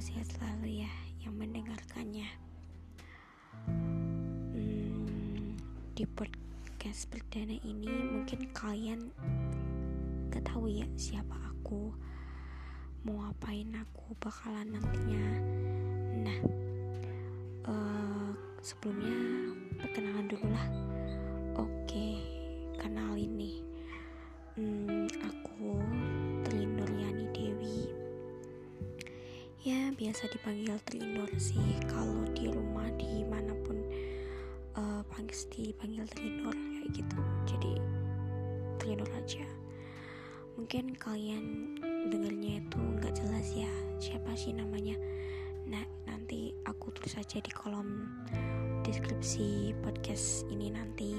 sehat selalu ya yang mendengarkannya. Hmm, di podcast perdana ini mungkin kalian tahu ya siapa aku, mau ngapain aku bakalan nantinya. Nah, uh, sebelumnya perkenalan dulu lah. Oke, kenalin nih. Hmm, biasa dipanggil Trinur sih. Kalau di rumah di mana pun uh, pasti dipanggil Trinur kayak gitu. Jadi Trinur aja. Mungkin kalian dengernya itu nggak jelas ya siapa sih namanya. Nah nanti aku tulis aja di kolom deskripsi podcast ini nanti.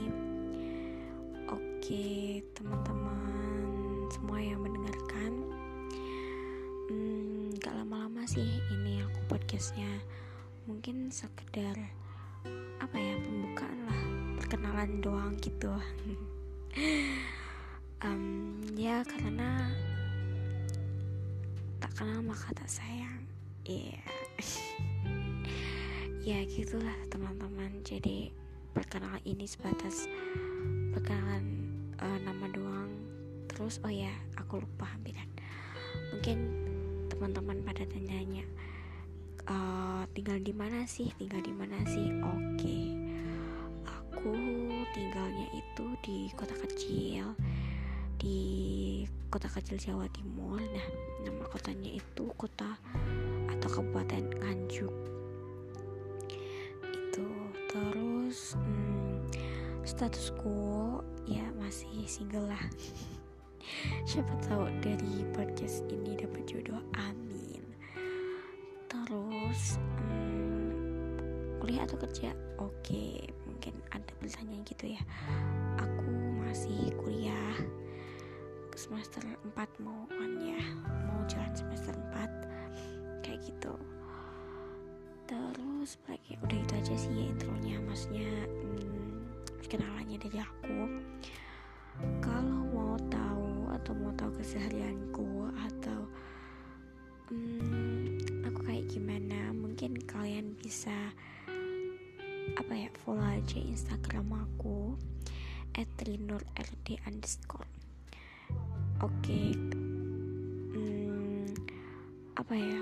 Oke teman-teman semua yang mendengarkan sih ini aku podcastnya. Mungkin sekedar apa ya pembukaan lah perkenalan doang gitu. Um, ya karena tak kenal maka tak sayang. Iya. Yeah. ya gitulah teman-teman. Jadi perkenalan ini sebatas perkenalan uh, nama doang. Terus oh ya aku lupa hampiran mungkin teman-teman pada tanyanya uh, tinggal di mana sih? Tinggal di mana sih? Oke aku tinggalnya itu di kota kecil di kota kecil Jawa Timur. Nah nama kotanya itu kota atau kabupaten Nganjuk. Itu terus hmm, statusku ya masih single lah siapa tahu dari podcast ini dapat jodoh amin. Terus hmm, kuliah atau kerja? Oke mungkin ada pertanyaan gitu ya. Aku masih kuliah semester 4 mau kan ya. Mau jalan semester 4 kayak gitu. Terus lagi? Udah itu aja sih ya intronya. Maksudnya hmm, kenalannya dari aku atau mau tahu keseharianku atau hmm, aku kayak gimana? Mungkin kalian bisa apa ya follow aja instagram aku at rd underscore. Oke okay. hmm, apa ya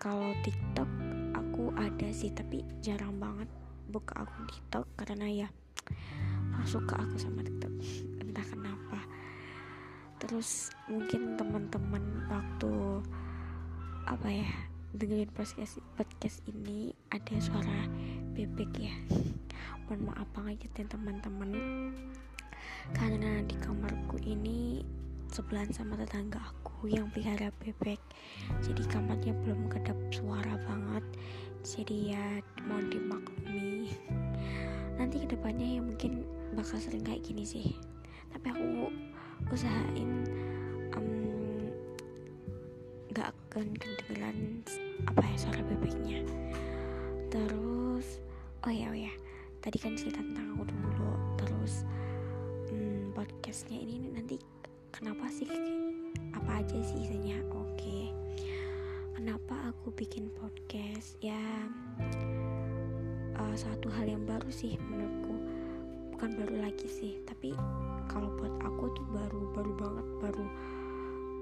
kalau tiktok aku ada sih tapi jarang banget buka akun tiktok karena ya suka aku sama TikTok. Entah kenapa terus mungkin teman-teman waktu apa ya dengerin podcast podcast ini ada suara bebek ya. Mohon maaf banget ya teman-teman. Karena di kamarku ini sebelahan sama tetangga aku yang pelihara bebek. Jadi kamarnya belum kedap suara banget. Jadi ya mau dimaklumi. Nanti ke depannya ya mungkin bakal sering kayak gini sih. Tapi aku usahain um, gak akan kedengeran apa ya suara bebeknya. Terus oh ya oh ya tadi kan cerita tentang aku dulu. Terus um, podcastnya ini nanti kenapa sih? Apa aja sih isinya oke. Kenapa aku bikin podcast? Ya uh, satu hal yang baru sih menurutku bukan baru lagi sih tapi kalau buat aku tuh baru baru banget baru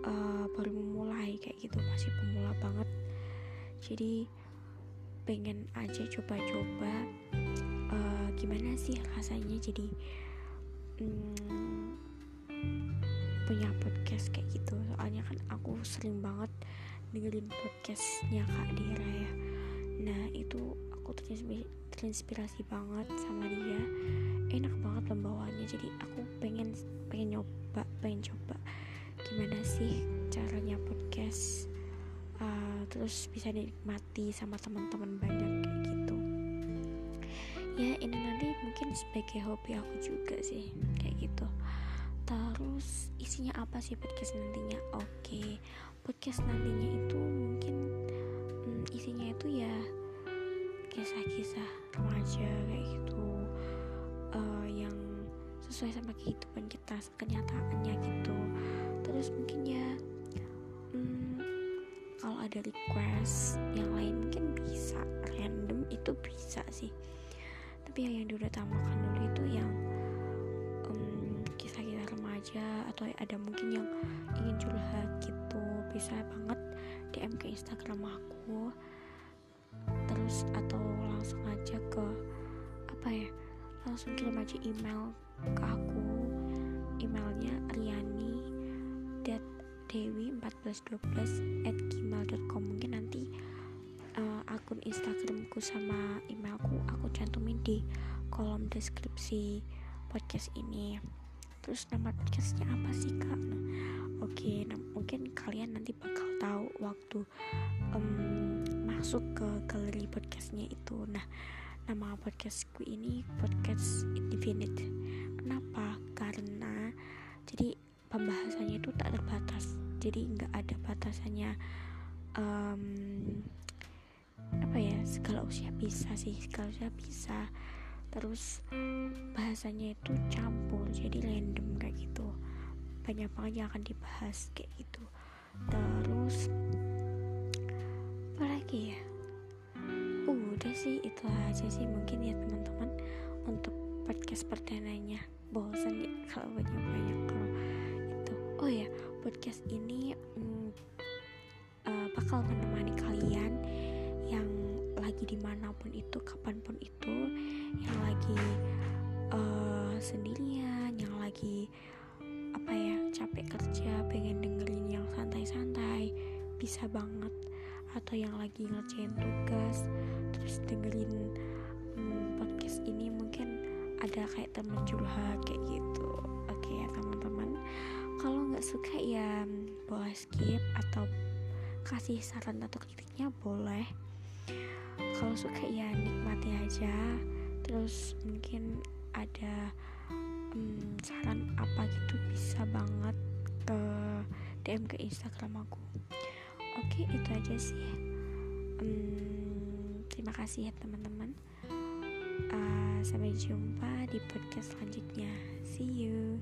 uh, baru memulai kayak gitu masih pemula banget. Jadi pengen aja coba-coba uh, gimana sih rasanya jadi um, punya podcast kayak gitu. Soalnya kan aku sering banget dengerin podcastnya kak Dira ya. Nah itu aku terinspirasi banget sama dia. Enak banget pembawaannya jadi aku pengen pengen nyoba pengen coba. Gimana sih caranya podcast? Uh, terus bisa dinikmati sama teman-teman banyak kayak gitu. Ya ini nanti mungkin sebagai hobi aku juga sih kayak gitu. Terus isinya apa sih podcast nantinya? Oke okay. podcast nantinya itu sesuai sama kehidupan kita kenyataannya gitu. Terus mungkin ya hmm, kalau ada request yang lain mungkin bisa random itu bisa sih. Tapi yang yang diutamakan dulu itu yang um, kisah-kisah remaja atau ada mungkin yang ingin curhat gitu bisa banget DM ke Instagram aku. Terus atau langsung aja ke apa ya langsung kirim aja email ke aku. Emailnya riani dewi 1412 at gmail.com mungkin nanti uh, akun instagramku sama emailku aku cantumin di kolom deskripsi podcast ini. Terus nama podcastnya apa sih kak? Nah, oke okay, nah, mungkin kalian nanti bakal tahu waktu um, masuk ke galeri podcastnya itu. Nah nama podcastku ini podcast infinite kenapa? Karena jadi pembahasannya itu tak terbatas. Jadi nggak ada batasannya um, apa ya segala usia bisa sih segala usia bisa. Terus bahasanya itu campur jadi random kayak gitu. Banyak banget yang akan dibahas kayak gitu. Terus apa lagi ya? Udah sih itu aja sih mungkin ya teman-teman. Untuk podcast perdananya. Bosan ya kalau banyak banyak kalau itu oh ya podcast ini mm, uh, bakal menemani kalian yang lagi di mana pun itu kapan pun itu yang lagi uh, sendirian yang lagi apa ya capek kerja pengen dengerin yang santai-santai bisa banget atau yang lagi ngerjain tugas terus dengerin hmm, podcast ini mungkin ada kayak temen curhat kayak gitu. Oke ya teman-teman. Kalau nggak suka ya boleh skip atau kasih saran atau kritiknya boleh. Kalau suka ya nikmati aja. Terus mungkin ada um, saran apa gitu bisa banget ke DM ke Instagram aku. Oke itu aja sih. Um, terima kasih ya teman-teman uh, sampai jumpa di podcast selanjutnya. See you